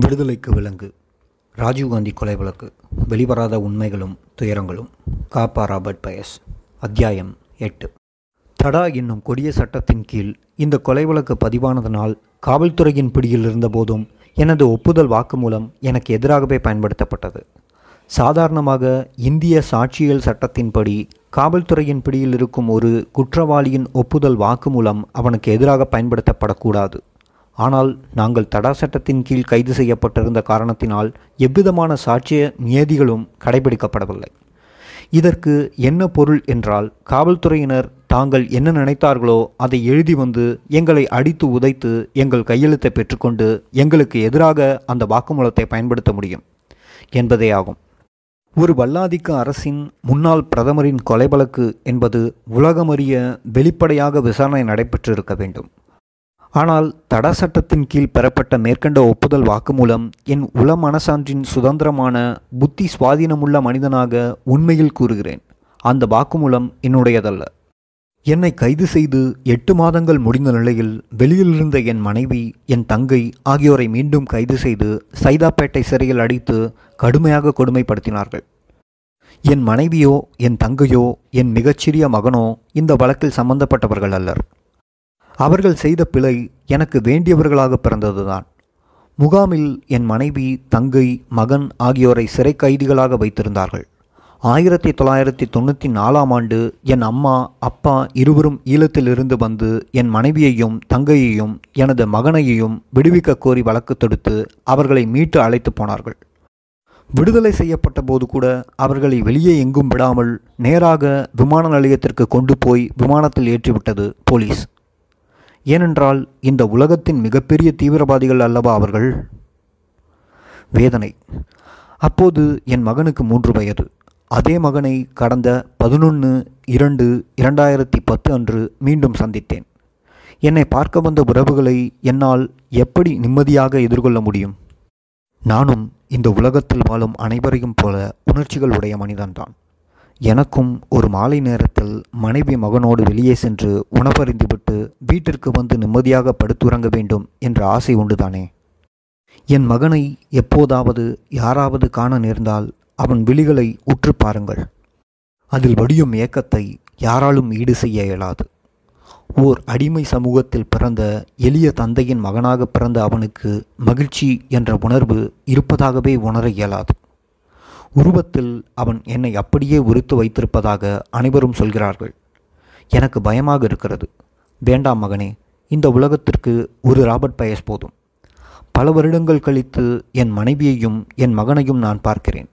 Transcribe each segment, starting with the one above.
விடுதலைக்கு விலங்கு. ராஜீவ்காந்தி கொலை வழக்கு. வெளிவராத உண்மைகளும் துயரங்களும். காப்பா ராபர்ட் பயஸ். அத்தியாயம் எட்டு. தடா என்னும் கொடிய சட்டத்தின் கீழ் இந்த கொலை வழக்கு பதிவானதனால் காவல்துறையின் பிடியில் இருந்தபோதும் எனது ஒப்புதல் வாக்குமூலம் எனக்கு எதிராகவே பயன்படுத்தப்பட்டது. சாதாரணமாக இந்திய சாட்சியல் சட்டத்தின்படி காவல்துறையின் பிடியில் இருக்கும் ஒரு குற்றவாளியின் ஒப்புதல் வாக்குமூலம் அவனுக்கு எதிராக பயன்படுத்தப்படக்கூடாது. ஆனால் நாங்கள் தடா சட்டத்தின் கீழ் கைது செய்யப்பட்டிருந்த காரணத்தினால் எவ்விதமான சாட்சிய நியதிகளும் கடைபிடிக்கப்படவில்லை. இதற்கு என்ன பொருள் என்றால் காவல்துறையினர் தாங்கள் என்ன நினைத்தார்களோ அதை எழுதி வந்து எங்களை அடித்து உதைத்து எங்கள் கையெழுத்தை பெற்றுக்கொண்டு எங்களுக்கு எதிராக அந்த வாக்குமூலத்தை பயன்படுத்த முடியும் என்பதே ஆகும். ஒரு வல்லாதிக்க அரசின் முன்னாள் பிரதமரின் கொலை வழக்கு என்பது உலகமறிய வெளிப்படையாக விசாரணை நடைபெற்றிருக்க வேண்டும். ஆனால் தடா சட்டத்தின் கீழ் பெறப்பட்ட மேற்கண்ட ஒப்புதல் வாக்குமூலம் என் உள மனசான்றின் சுதந்திரமான புத்தி சுவாதீனமுள்ள மனிதனாக உண்மையில் கூறுகிறேன். அந்த வாக்குமூலம் என்னுடையதல்ல. என்னை கைது செய்து எட்டு மாதங்கள் முடிந்த நிலையில் வெளியிலிருந்த என் மனைவி என் தங்கை ஆகியோரை மீண்டும் கைது செய்து சைதாப்பேட்டை சிறையில் அடித்து கடுமையாக கொடுமைப்படுத்தினார்கள். என் மனைவியோ என் தங்கையோ என் மிகச்சிறிய மகனோ இந்த வழக்கில் சம்பந்தப்பட்டவர்கள் அல்லர். அவர்கள் செய்த பிழை எனக்கு வேண்டியவர்களாக பிறந்ததுதான். முகாமில் என் மனைவி தங்கை மகன் ஆகியோரை சிறை கைதிகளாக வைத்திருந்தார்கள். ஆயிரத்தி தொள்ளாயிரத்தி தொண்ணூற்றி நாலாம் ஆண்டு என் அம்மா அப்பா இருவரும் ஈழத்திலிருந்து வந்து என் மனைவியையும் தங்கையையும் எனது மகனையையும் விடுவிக்க கோரி வழக்கு தொடுத்து அவர்களை மீட்டு அழைத்து போனார்கள். விடுதலை செய்யப்பட்ட போது கூட அவர்களை வெளியே எங்கும் விடாமல் நேராக விமான நிலையத்திற்கு கொண்டு போய் விமானத்தில் ஏற்றிவிட்டது போலீஸ். ஏனென்றால் இந்த உலகத்தின் மிகப்பெரிய தீவிரவாதிகள் அல்லவா அவர்கள்? வேதனை. அப்போது என் மகனுக்கு மூன்று வயது. அதே மகனை கடந்த பதினொன்று இரண்டு இரண்டாயிரத்தி பத்து அன்று மீண்டும் சந்தித்தேன். என்னை பார்க்க வந்த உறவுகளை என்னால் எப்படி நிம்மதியாக எதிர்கொள்ள முடியும்? நானும் இந்த உலகத்தில் வாழும் அனைவரையும் போல உணர்ச்சிகள் உடைய மனிதன்தான். எனக்கும் ஒரு மாலை நேரத்தில் மனைவி மகனோடு வெளியே சென்று உணவருந்திவிட்டு வீட்டிற்கு வந்து நிம்மதியாக படுத்துறங்க வேண்டும் என்ற ஆசை உண்டுதானே? என் மகனை எப்போதாவது யாராவது காண நேர்ந்தால் அவன் விழிகளை உற்று பாருங்கள். அதில் வடியும் ஏக்கத்தை யாராலும் ஈடு செய்ய இயலாது. ஓர் அடிமை சமூகத்தில் பிறந்த எளிய தந்தையின் மகனாக பிறந்த அவனுக்கு மகிழ்ச்சி என்ற உணர்வு இருப்பதாகவே உணர இயலாது. உருவத்தில் அவன் என்னை அப்படியே உரித்து வைத்திருப்பதாக அனைவரும் சொல்கிறார்கள். எனக்கு பயமாக இருக்கிறது. வேண்டாம் மகனே இந்த உலகத்திற்கு ஒரு ராபர்ட் பயஸ் போதும். பல வருடங்கள் கழித்து என் மனைவியையும் என் மகனையும் நான் பார்க்கிறேன்.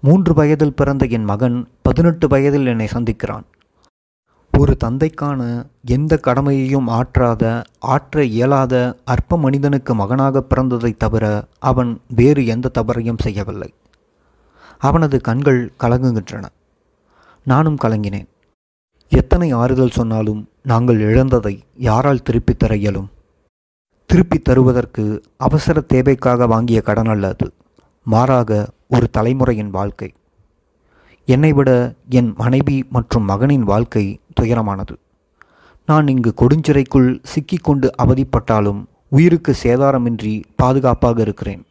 மூன்று வயதில் பிறந்த என் மகன் பதினெட்டு வயதில் என்னை சந்திக்கிறான். ஒரு தந்தைக்கான எந்த கடமையையும் ஆற்றாத ஆற்ற இயலாத அற்ப மனிதனுக்கு மகனாக பிறந்ததைத் தவிர அவன் வேறு எந்த தவறையும் செய்யவில்லை. அவனது கண்கள் கலங்குகின்றன. நானும் கலங்கினேன். எத்தனை ஆறுதல் சொன்னாலும் நாங்கள் இழந்ததை யாரால் திருப்பித் தர இயலும்? திருப்பித் தருவதற்கு அவசர தேவைக்காக வாங்கிய கடன் அல்ல அது. மாறாக ஒரு தலைமுறையின் வாழ்க்கை. என்னை விட என் மனைவி மற்றும் மகனின் வாழ்க்கை துயரமானது. நான் இங்கு கொடுஞ்சிறைக்குள் சிக்கிக்கொண்டு அவதிப்பட்டாலும் உயிருக்கு சேதாரமின்றி பாதுகாப்பாக இருக்கிறேன்.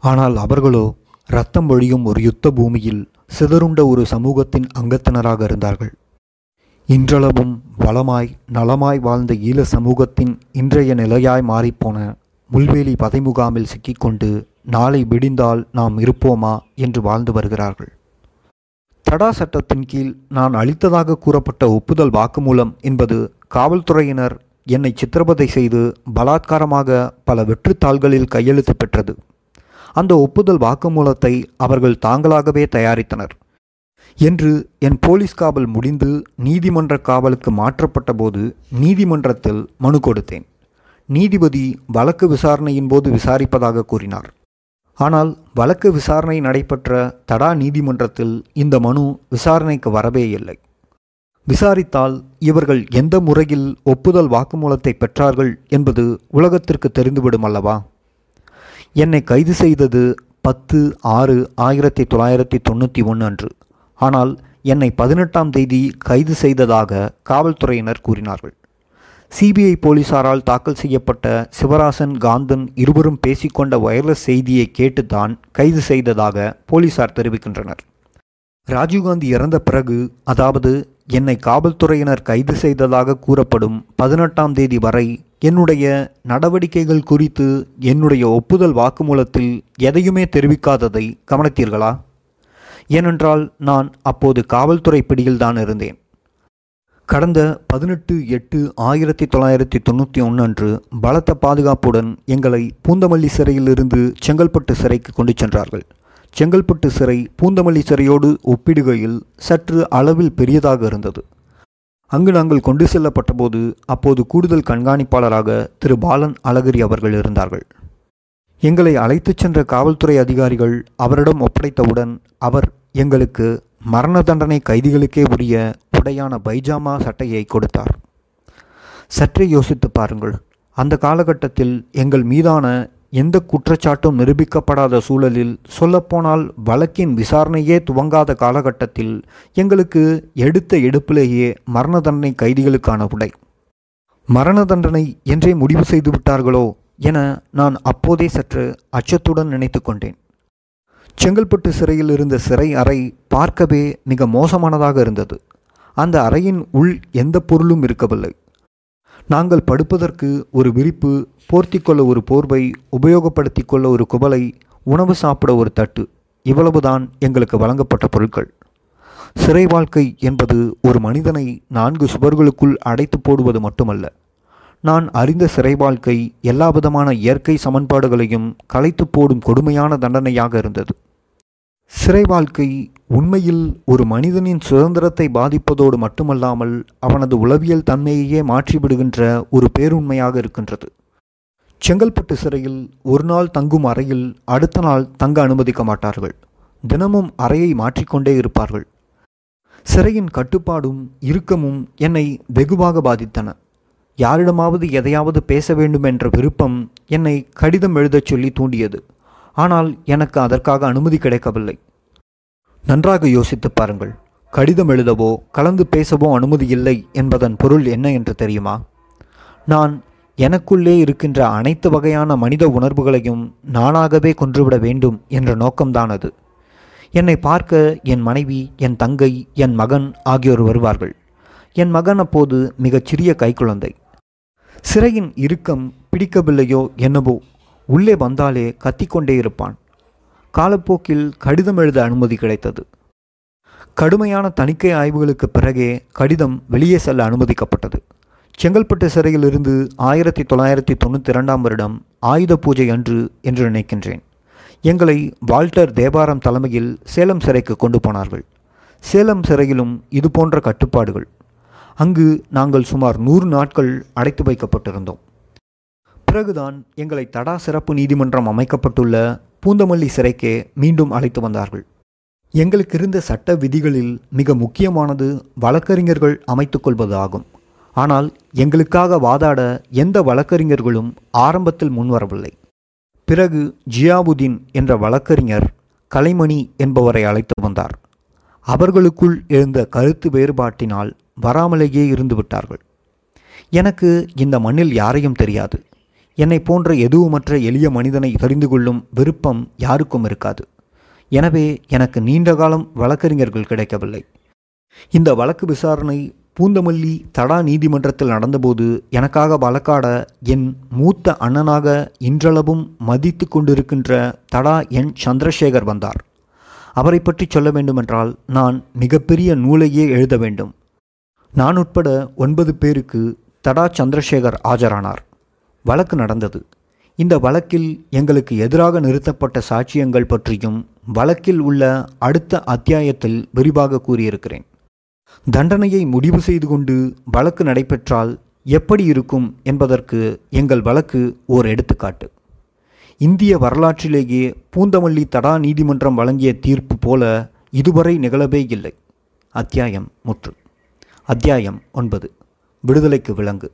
ஆனால் அவர்களோ ரத்தம் வழியும் ஒரு யுத்த பூமியில் சிதறுண்ட ஒரு சமூகத்தின் அங்கத்தினராக இருந்தார்கள். இன்றளவும் வளமாய் நலமாய் வாழ்ந்த ஈழ சமூகத்தின் இன்றைய நிலையாய் மாறிப்போன முள்வேலி பதைமுகாமில் சிக்கிக்கொண்டு நாளை விடிந்தால் நாம் இருப்போமா என்று வாழ்ந்து வருகிறார்கள். தடா சட்டத்தின் கீழ் நான் அளித்ததாக கூறப்பட்ட ஒப்புதல் வாக்குமூலம் என்பது காவல்துறையினர் என்னை சித்திரவதை செய்து பலாத்காரமாக பல வெற்றுத்தாள்களில் கையெழுத்து பெற்றது. அந்த ஒப்புதல் வாக்குமூலத்தை அவர்கள் தாங்களாகவே தயாரித்தனர். என்று என் போலீஸ் காவல் முடிந்து நீதிமன்ற காவலுக்கு மாற்றப்பட்ட போது நீதிமன்றத்தில் மனு கொடுத்தேன். நீதிபதி வழக்கு விசாரணையின் போது விசாரிப்பதாக கூறினார். ஆனால் வழக்கு விசாரணை நடைபெற்ற தடா நீதிமன்றத்தில் இந்த மனு விசாரணைக்கு வரவே இல்லை. விசாரித்தால் இவர்கள் எந்த முறையில் ஒப்புதல் வாக்குமூலத்தை பெற்றார்கள் என்பது உலகத்திற்கு தெரிந்துவிடும் அல்லவா? என்னை கைது செய்தது பத்து ஆறு ஆயிரத்தி தொள்ளாயிரத்தி தொண்ணூற்றி ஒன்று அன்று. ஆனால் என்னை பதினெட்டாம் தேதி கைது செய்ததாக காவல்துறையினர் கூறினார்கள். சிபிஐ போலீசாரால் தாக்கல் செய்யப்பட்ட சிவராசன் காந்தன் இருவரும் பேசிக்கொண்ட வயர்லெஸ் செய்தியை கேட்டுத்தான் கைது செய்ததாக போலீசார் தெரிவிக்கின்றனர். ராஜீவ்காந்தி இறந்த பிறகு அதாவது என்னை காவல்துறையினர் கைது செய்ததாக கூறப்படும் பதினெட்டாம் தேதி வரை என்னுடைய நடவடிக்கைகள் குறித்து என்னுடைய ஒப்புதல் வாக்குமூலத்தில் எதையுமே தெரிவிக்காததை கவனித்தீர்களா? ஏனென்றால் நான் அப்போது காவல்துறை பிடியில்தான் இருந்தேன். கடந்த பதினெட்டு எட்டு ஆயிரத்தி தொள்ளாயிரத்தி தொண்ணூற்றி ஒன்று அன்று பலத்த பாதுகாப்புடன் எங்களை பூந்தமல்லி சிறையிலிருந்து செங்கல்பட்டு சிறைக்கு கொண்டு சென்றார்கள். செங்கல்பட்டு சிறை பூந்தமல்லி சிறையோடு ஒப்பிடுகையில் சற்று அளவில் பெரியதாக இருந்தது. அங்கு நாங்கள் கொண்டு செல்லப்பட்டபோது அப்போது கூடுதல் கண்காணிப்பாளராக திரு பாலன் அழகிரி அவர்கள் இருந்தார்கள். எங்களை அழைத்துச் சென்ற காவல்துறை அதிகாரிகள் அவரிடம் ஒப்படைத்தவுடன் அவர் எங்களுக்கு மரண தண்டனை கைதிகளுக்கே உரிய உடையான பைஜாமா சட்டையை கொடுத்தார். சற்றே யோசித்து பாருங்கள். அந்த காலகட்டத்தில் எங்கள் மீதான எந்த குற்றச்சாட்டும் நிரூபிக்கப்படாத சூழலில் சொல்லப்போனால் வழக்கின் விசாரணையே துவங்காத காலகட்டத்தில் எங்களுக்கு எடுத்த எடுப்பிலேயே மரண தண்டனை கைதிகளுக்கான உடை. மரண தண்டனை என்றே முடிவு செய்து விட்டார்களோ என நான் அப்போதே சற்று அச்சத்துடன் நினைத்து கொண்டேன். செங்கல்பட்டு சிறையில் இருந்த சிறை அறை பார்க்கவே மிக மோசமானதாக இருந்தது. அந்த அறையின் உள் எந்த பொருளும் இருக்கவில்லை. நாங்கள் படுப்பதற்கு ஒரு விரிப்பு போர்த்திக்கொள்ள ஒரு போர்வை உபயோகப்படுத்தி கொள்ள ஒரு குவளை உணவு சாப்பிட ஒரு தட்டு இவ்வளவுதான் எங்களுக்கு வழங்கப்பட்ட பொருட்கள். சிறை வாழ்க்கை என்பது ஒரு மனிதனை நான்கு சுவர்களுக்குள் அடைத்து போடுவது மட்டுமல்ல. நான் அறிந்த சிறை வாழ்க்கை எல்லா விதமான இயற்கை சமன்பாடுகளையும் கலைத்து போடும் கொடுமையான தண்டனையாக இருந்தது. சிறை வாழ்க்கை உண்மையில் ஒரு மனிதனின் சுதந்திரத்தை பாதிப்பதோடு மட்டுமல்லாமல் அவனது உளவியல் தன்மையையே மாற்றிவிடுகின்ற ஒரு பேருண்மையாக இருக்கின்றது. செங்கல்பட்டு சிறையில் ஒரு நாள் தங்கும் அறையில் அடுத்த நாள் தங்க அனுமதிக்க மாட்டார்கள். தினமும் அறையை மாற்றிக்கொண்டே இருப்பார்கள். சிறையின் கட்டுப்பாடும் இறுக்கமும் என்னை வெகுவாக பாதித்தன. யாரிடமாவது எதையாவது பேச வேண்டும் என்ற விருப்பம் என்னை கடிதம் எழுதச் சொல்லி தூண்டியது. ஆனால் எனக்கு அதற்காக அனுமதி கிடைக்கவில்லை. நன்றாக யோசித்து பாருங்கள். கடிதம் எழுதவோ கலந்து பேசவோ அனுமதி இல்லை என்பதன் பொருள் என்ன என்று தெரியுமா? நான் எனக்குள்ளே இருக்கின்ற அனைத்து வகையான மனித உணர்வுகளையும் நானாகவே கொன்றுவிட வேண்டும் என்ற நோக்கம்தான் அது. என்னை பார்க்க என் மனைவி என் தங்கை என் மகன் ஆகியோர் வருவார்கள். என் மகன் அப்போது மிகச் சிறிய கைக்குழந்தை. சிறையின் இறுக்கம் பிடிக்கவில்லையோ என்னவோ? உள்ளே வந்தாலே கத்திக்கொண்டே இருப்பான். காலப்போக்கில் கடிதம் எழுத அனுமதி கிடைத்தது. கடுமையான தணிக்கை ஆய்வுகளுக்கு பிறகே கடிதம் வெளியே செல்ல அனுமதிக்கப்பட்டது. செங்கல்பட்டு சிறையிலிருந்து ஆயிரத்தி தொள்ளாயிரத்தி தொண்ணூற்றி இரண்டாம் வருடம் ஆயுத பூஜை அன்று என்று நினைக்கின்றேன். எங்களை வால்டர் தேவாரம் தலைமையில் சேலம் சிறைக்கு கொண்டு போனார்கள். சேலம் சிறையிலும் இது போன்ற கட்டுப்பாடுகள். அங்கு நாங்கள் சுமார் நூறு நாட்கள் அடைத்து வைக்கப்பட்டிருந்தோம். பிறகுதான் எங்களை தடா சிறப்பு நீதிமன்றம் அமைக்கப்பட்டுள்ள பூந்தமல்லி சிறைக்கே மீண்டும் அழைத்து வந்தார்கள். எங்களுக்கு இருந்த சட்ட விதிகளில் மிக முக்கியமானது வழக்கறிஞர்கள் அமைத்துக்கொள்வது ஆகும் ஆனால் எங்களுக்காக வாதாட எந்த வழக்கறிஞர்களும் ஆரம்பத்தில் முன்வரவில்லை. பிறகு ஜியாவுதீன் என்ற வழக்கறிஞர் கலைமணி என்பவரை அழைத்து வந்தார். அவர்களுக்குள் எழுந்த கருத்து வேறுபாட்டினால் வராமலேயே இருந்து விட்டார்கள் எனக்கு இந்த மண்ணில் யாரையும் தெரியாது. என்னை போன்ற எதுவுமற்ற எளிய மனிதனை தெரிந்து கொள்ளும் விருப்பம் யாருக்கும் இருக்காது. எனவே எனக்கு நீண்ட காலம் வழக்கறிஞர்கள் கிடைக்கவில்லை. இந்த வழக்கு விசாரணை பூந்தமல்லி தடா நீதிமன்றத்தில் நடந்தபோது எனக்காக வழக்காட என் மூத்த அண்ணனாக இன்றளவும் மதித்து கொண்டிருக்கின்ற தடா என் சந்திரசேகர் வந்தார். அவரை பற்றி சொல்ல வேண்டுமென்றால் நான் மிகப்பெரிய நூலையே எழுத வேண்டும். நான் உட்பட ஒன்பது பேருக்கு தடா சந்திரசேகர் ஆஜரானார். வழக்கு நடந்தது. இந்த வழக்கில் எங்களுக்கு எதிராக நிறுத்தப்பட்ட சாட்சியங்கள் பற்றியும் வழக்கில் உள்ள அடுத்த அத்தியாயத்தில் விரிவாக கூறியிருக்கிறேன். தண்டனையை முடிவு செய்து கொண்டு வழக்கு நடைபெற்றால் எப்படி இருக்கும் என்பதற்கு எங்கள் வழக்கு ஓர் எடுத்துக்காட்டு. இந்திய வரலாற்றிலேயே பூந்தமல்லி தடா நீதிமன்றம் வழங்கிய தீர்ப்பு போல இதுவரை நிகழவே இல்லை. அத்தியாயம் முற்று. அத்தியாயம் ஒன்பது. விடுதலைக்கு விலங்கு.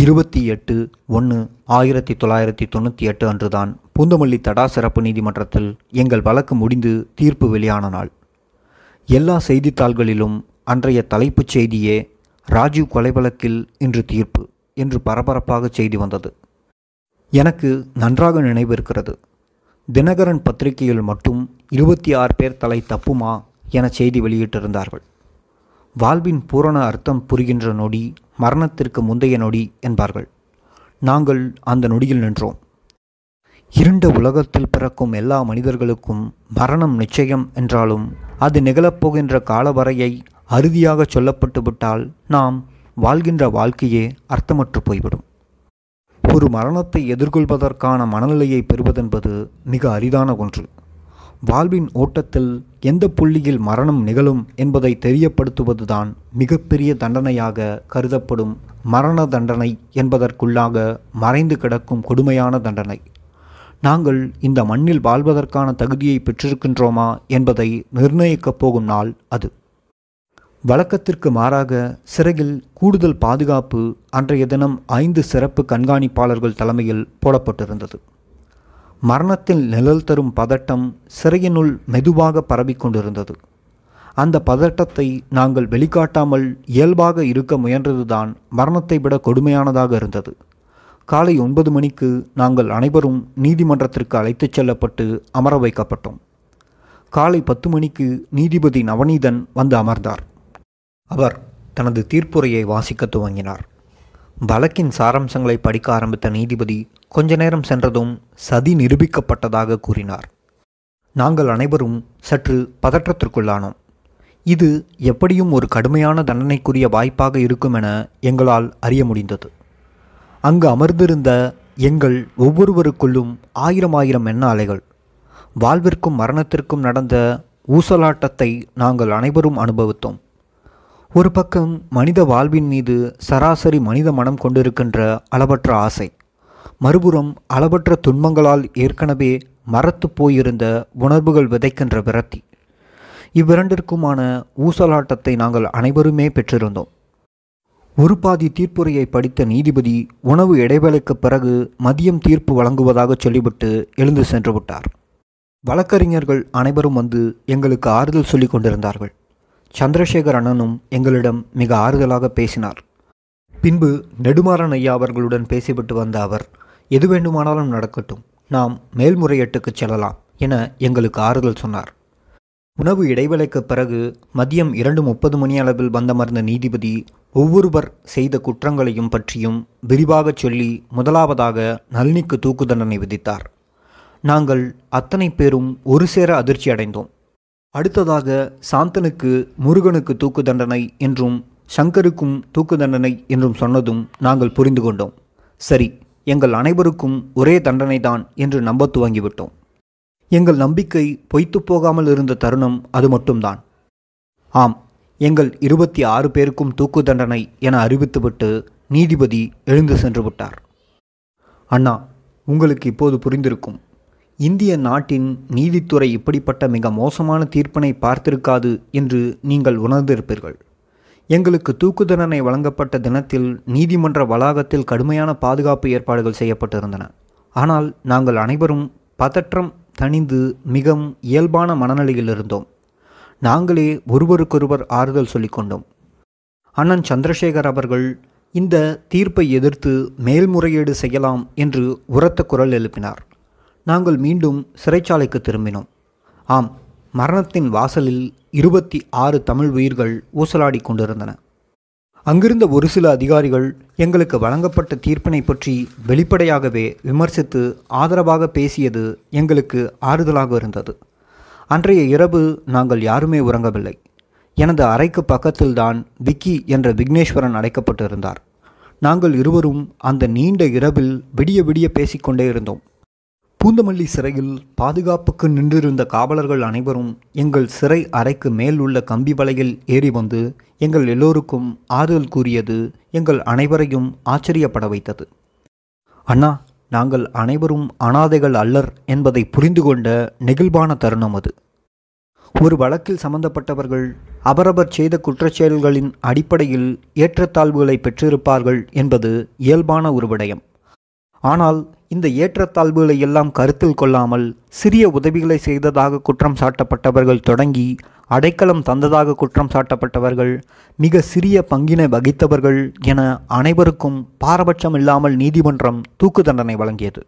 இருபத்தி எட்டு ஒன்று ஆயிரத்தி தொள்ளாயிரத்தி தொண்ணூற்றி எட்டு அன்றுதான் பூந்தமல்லி தடா சிறப்பு நீதிமன்றத்தில் எங்கள் வழக்கு முடிந்து தீர்ப்பு வெளியான நாள். எல்லா செய்தித்தாள்களிலும் அன்றைய தலைப்புச் செய்தியே ராஜீவ் கொலை வழக்கில் இன்று தீர்ப்பு என்று பரபரப்பாக செய்தி வந்தது. எனக்கு நன்றாக நினைவிருக்கிறது. தினகரன் பத்திரிகையில் மட்டும் இருபத்தி ஆறு பேர் தலை தப்புமா என செய்தி வெளியிட்டிருந்தார்கள். வாழ்வின் பூரண அர்த்தம் புரிகின்ற நொடி மரணத்திற்கு முந்தைய நொடி என்பார்கள். நாங்கள் அந்த நொடியில் நின்றோம். இருண்ட உலகத்தில் பிறக்கும் எல்லா மனிதர்களுக்கும் மரணம் நிச்சயம் என்றாலும் அது நிகழப்போகின்ற காலவரையை அறுதியாக சொல்லப்பட்டு விட்டால் நாம் வாழ்கின்ற வாழ்க்கையே அர்த்தமற்று போய்விடும். ஒரு மரணத்தை எதிர்கொள்வதற்கான மனநிலையை பெறுவதென்பது மிக அரிதான ஒன்று. வாழ்வின் ஓட்டத்தில் எந்த புள்ளியில் மரணம் நிகழும் என்பதை தெரியப்படுத்துவதுதான் மிகப்பெரிய தண்டனையாக கருதப்படும் மரண தண்டனை என்பதற்குள்ளாக மறைந்து கிடக்கும் கொடுமையான தண்டனை. நாங்கள் இந்த மண்ணில் வாழ்வதற்கான தகுதியை பெற்றிருக்கின்றோமா என்பதை நிர்ணயிக்கப் போகும் நாள் அது. வழக்கத்திற்கு மாறாக சிறையில் கூடுதல் பாதுகாப்பு அன்றைய தினம் ஐந்து சிறப்பு கண்காணிப்பாளர்கள் தலைமையில் போடப்பட்டிருந்தது. மரணத்தில் நிழல் தரும் பதட்டம் சிறையினுள் மெதுவாக பரவிக்கொண்டிருந்தது. அந்த பதட்டத்தை நாங்கள் வெளிக்காட்டாமல் இயல்பாக இருக்க முயன்றதுதான் மரணத்தை விட கொடுமையானதாக இருந்தது. காலை ஒன்பது மணிக்கு நாங்கள் அனைவரும் நீதிமன்றத்திற்கு அழைத்துச் செல்லப்பட்டு அமர வைக்கப்பட்டோம். காலை பத்து மணிக்கு நீதிபதி நவநீதன் வந்து அமர்ந்தார். அவர் தனது தீர்ப்புரையை வாசிக்க துவங்கினார். வழக்கின் சாராம்சங்களை படிக்க ஆரம்பித்த நீதிபதி கொஞ்ச நேரம் சென்றதும் சதி நிரூபிக்கப்பட்டதாக கூறினார். நாங்கள் அனைவரும் சற்று பதற்றத்திற்குள்ளானோம். இது எப்படியும் ஒரு கடுமையான தண்டனைக்குரிய வாய்ப்பாக இருக்கும் என எங்களால் அறிய முடிந்தது. அங்கு அமர்ந்திருந்த எங்கள் ஒவ்வொருவருக்குள்ளும் ஆயிரம் ஆயிரம் எண்ண அலைகள். வாழ்விற்கும் மரணத்திற்கும் நடந்த ஊசலாட்டத்தை நாங்கள் அனைவரும் அனுபவித்தோம். ஒரு பக்கம் மனித வாழ்வின் மீது சராசரி மனித மனம் கொண்டிருக்கின்ற அளவற்ற ஆசை மறுபுறம் அளவற்ற துன்பங்களால் ஏற்கனவே மரத்து போயிருந்த உணர்வுகள் விதைக்கின்ற விரத்தி. இவ்விரண்டிற்குமான ஊசலாட்டத்தை நாங்கள் அனைவருமே பெற்றிருந்தோம். ஒரு பாதி தீர்ப்புரையை படித்த நீதிபதி உணவு இடைவேளைக்கு பிறகு மதியம் தீர்ப்பு வழங்குவதாக சொல்லிவிட்டு எழுந்து சென்று விட்டார். வழக்கறிஞர்கள் அனைவரும் வந்து எங்களுக்கு ஆறுதல் சொல்லி கொண்டிருந்தார்கள். சந்திரசேகர் அண்ணனும் எங்களிடம் மிக ஆறுதலாக பேசினார். பின்பு நெடுமாறன் ஐயா அவர்களுடன் பேசிவிட்டு வந்த அவர் எது வேண்டுமானாலும் நடக்கட்டும். நாம் மேல்முறையீட்டுக்கு செல்லலாம் என எங்களுக்கு ஆறுதல் சொன்னார். உணவு இடைவேளைக்கு பிறகு மதியம் இரண்டு முப்பது மணி அளவில் வந்தமர்ந்த நீதிபதி ஒவ்வொருவர் செய்த குற்றங்களையும் பற்றியும் விரிவாகச் சொல்லி முதலாவதாக நளினிக்கு தூக்கு தண்டனை விதித்தார். நாங்கள் அத்தனை பேரும் ஒரு சேர அதிர்ச்சி அடைந்தோம். அடுத்ததாக சாந்தனுக்கு முருகனுக்கு தூக்கு தண்டனை என்றும் சங்கருக்கும் தூக்கு தண்டனை என்றும் சொன்னதும் நாங்கள் புரிந்து கொண்டோம். சரி எங்கள் அனைவருக்கும் ஒரே தண்டனைதான் என்று நம்ப துவங்கிவிட்டோம். எங்கள் நம்பிக்கை பொய்த்து போகாமல் இருந்த தருணம் அது மட்டும்தான். ஆம் எங்கள் இருபத்தி ஆறு பேருக்கும் தூக்கு தண்டனை என அறிவித்துவிட்டு நீதிபதி எழுந்து சென்று விட்டார். அண்ணா உங்களுக்கு இப்போது புரிந்திருக்கும். இந்திய நாட்டின் நீதித்துறை இப்படிப்பட்ட மிக மோசமான தீர்ப்பினை பார்த்திருக்காது என்று நீங்கள் உணர்ந்திருப்பீர்கள். எங்களுக்கு தூக்கு தண்டனை வழங்கப்பட்ட தினத்தில் நீதிமன்ற வளாகத்தில் கடுமையான பாதுகாப்பு ஏற்பாடுகள் செய்யப்பட்டிருந்தன. ஆனால் நாங்கள் அனைவரும் பதற்றம் தணிந்து மிகவும் இயல்பான மனநிலையில் இருந்தோம். நாங்களே ஒருவருக்கொருவர் ஆறுதல் சொல்லிக்கொண்டோம். அண்ணன் சந்திரசேகர் அவர்கள் இந்த தீர்ப்பை எதிர்த்து மேல்முறையீடு செய்யலாம் என்று உரத்த குரல் எழுப்பினார். நாங்கள் மீண்டும் சிறைச்சாலைக்கு திரும்பினோம். ஆம் மரணத்தின் வாசலில் இருபத்தி ஆறு தமிழ் உயிர்கள் ஊசலாடி கொண்டிருந்தன. அங்கிருந்த ஒரு சில அதிகாரிகள் எங்களுக்கு வழங்கப்பட்ட தீர்ப்பினை பற்றி வெளிப்படையாகவே விமர்சித்து ஆதரவாக பேசியது எங்களுக்கு ஆறுதலாக இருந்தது. அன்றைய இரவு நாங்கள் யாருமே உறங்கவில்லை. எனது அறைக்கு பக்கத்தில்தான் விக்கி என்ற விக்னேஸ்வரன் அடைக்கப்பட்டிருந்தார். நாங்கள் இருவரும் அந்த நீண்ட இரவில் விடிய விடிய பேசிக்கொண்டே இருந்தோம். பூந்தமல்லி சிறையில் பாதுகாப்புக்கு நின்றிருந்த காவலர்கள் அனைவரும் எங்கள் சிறை அறைக்கு மேல் உள்ள கம்பி வலையில் ஏறி வந்து எங்கள் எல்லோருக்கும் ஆறுதல் கூறியது எங்கள் அனைவரையும் ஆச்சரியப்பட வைத்தது. அண்ணா நாங்கள் அனைவரும் அனாதைகள் அல்லர் என்பதை புரிந்து கொண்ட நெகிழ்வான தருணம் அது. ஒரு வழக்கில் சம்பந்தப்பட்டவர்கள் அவரவர் செய்த குற்றச்செயல்களின் அடிப்படையில் ஏற்றத்தாழ்வுகளை பெற்றிருப்பார்கள் என்பது இயல்பான ஒரு விடயம். ஆனால் இந்த ஏற்றத்தாழ்வுகளை எல்லாம் கருத்தில் கொள்ளாமல் சிறிய உதவிகளை செய்ததாக குற்றம் சாட்டப்பட்டவர்கள் தொடங்கி அடைக்கலம் தந்ததாக குற்றம் சாட்டப்பட்டவர்கள் மிக சிறிய பங்கினை வகித்தவர்கள் என அனைவருக்கும் பாரபட்சம் இல்லாமல் நீதிமன்றம் தூக்கு தண்டனை வழங்கியது.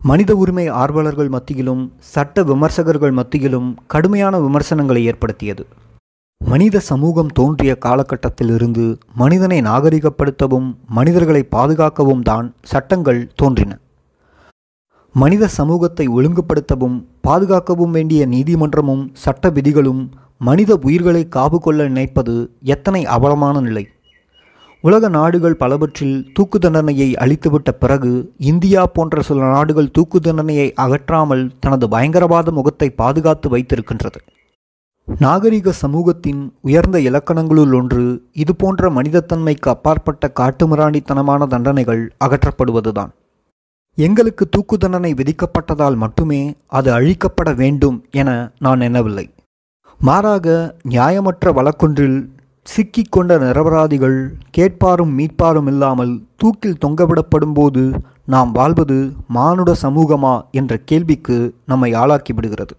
மனித உரிமை ஆர்வலர்கள் மத்தியிலும் சட்ட விமர்சகர்கள் மத்தியிலும் கடுமையான விமர்சனங்களை ஏற்படுத்தியது. மனித சமூகம் தோன்றிய காலகட்டத்திலிருந்து மனிதனை நாகரிகப்படுத்தவும் மனிதர்களை பாதுகாக்கவும் தான் சட்டங்கள் தோன்றின. மனித சமூகத்தை ஒழுங்குபடுத்தவும் பாதுகாக்கவும் வேண்டிய நீதிமன்றமும் சட்ட விதிகளும் மனித உயிர்களை காவு கொள்ள நினைப்பது எத்தனை அவலமான நிலை. உலக நாடுகள் பலவற்றில் தூக்கு தண்டனையை அளித்துவிட்ட பிறகு இந்தியா போன்ற சில நாடுகள் தூக்கு தண்டனையை அகற்றாமல் தனது பயங்கரவாத முகத்தை பாதுகாத்து வைத்திருக்கின்றது. நாகரிக சமூகத்தின் உயர்ந்த இலக்கணங்களுள் ஒன்று இதுபோன்ற மனிதத்தன்மைக்கு அப்பாற்பட்ட காட்டுமிராண்டித்தனமான தண்டனைகள் அகற்றப்படுவதுதான். எங்களுக்கு தூக்கு தண்டனை விதிக்கப்பட்டதால் மட்டுமே அது அழிக்கப்பட வேண்டும் என நான் எண்ணவில்லை. மாறாக நியாயமற்ற வழக்கொன்றில் சிக்கிக்கொண்ட நிரபராதிகள் கேட்பாரும் மீட்பாரும் இல்லாமல் தூக்கில் தொங்கவிடப்படும் போது நாம் வாழ்வது மானுட சமூகமா என்ற கேள்விக்கு நம்மை ஆளாக்கிவிடுகிறது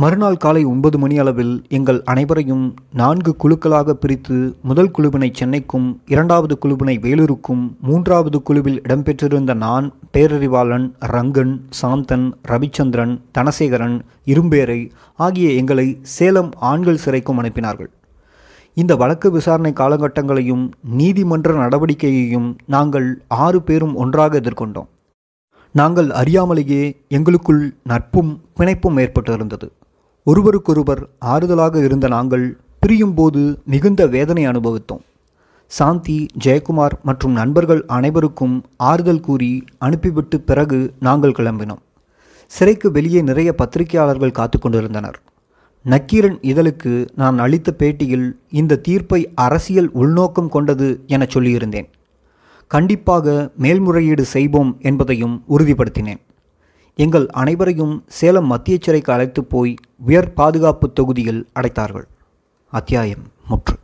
மறுநாள் காலை ஒன்பது மணி அளவில் எங்கள் அனைவரையும் நான்கு குழுக்களாக பிரித்து முதல் குழுவினை சென்னைக்கும் இரண்டாவது குழுவினை வேலூருக்கும் மூன்றாவது குழுவில் இடம்பெற்றிருந்த நான் பேரறிவாளன் ரங்கன் சாந்தன் ரவிச்சந்திரன் தனசேகரன் இரும்பேரை ஆகிய எங்களை சேலம் ஆண்கள் சிறைக்கும் அனுப்பினார்கள். இந்த வழக்கு விசாரணை காலகட்டங்களையும் நீதிமன்ற நடவடிக்கையையும் நாங்கள் ஆறு பேரும் ஒன்றாக எதிர்கொண்டோம். நாங்கள் அறியாமலேயே எங்களுக்குள் நட்பும் பிணைப்பும் ஏற்பட்டிருந்தது. ஒருவருக்கொருவர் ஆறுதலாக இருந்த நாங்கள் பிரியும்போது மிகுந்த வேதனை அனுபவித்தோம். சாந்தி ஜெயக்குமார் மற்றும் நண்பர்கள் அனைவருக்கும் ஆறுதல் கூறி அனுப்பிவிட்டு பிறகு நாங்கள் கிளம்பினோம். சிறைக்கு வெளியே நிறைய பத்திரிகையாளர்கள் காத்து கொண்டிருந்தனர். நக்கீரன் இதழுக்கு நான் அளித்த பேட்டியில் இந்த தீர்ப்பை அரசியல் உள்நோக்கம் கொண்டது என சொல்லியிருந்தேன். கண்டிப்பாக மேல்முறையீடு செய்வோம் என்பதையும் உறுதிப்படுத்தினேன். எங்கள் அனைவரையும் சேலம் மத்திய சிறைக்கு அழைத்து போய் உயர் பாதுகாப்பு தொகுதியில் அடைத்தார்கள். அத்தியாயம் முற்று.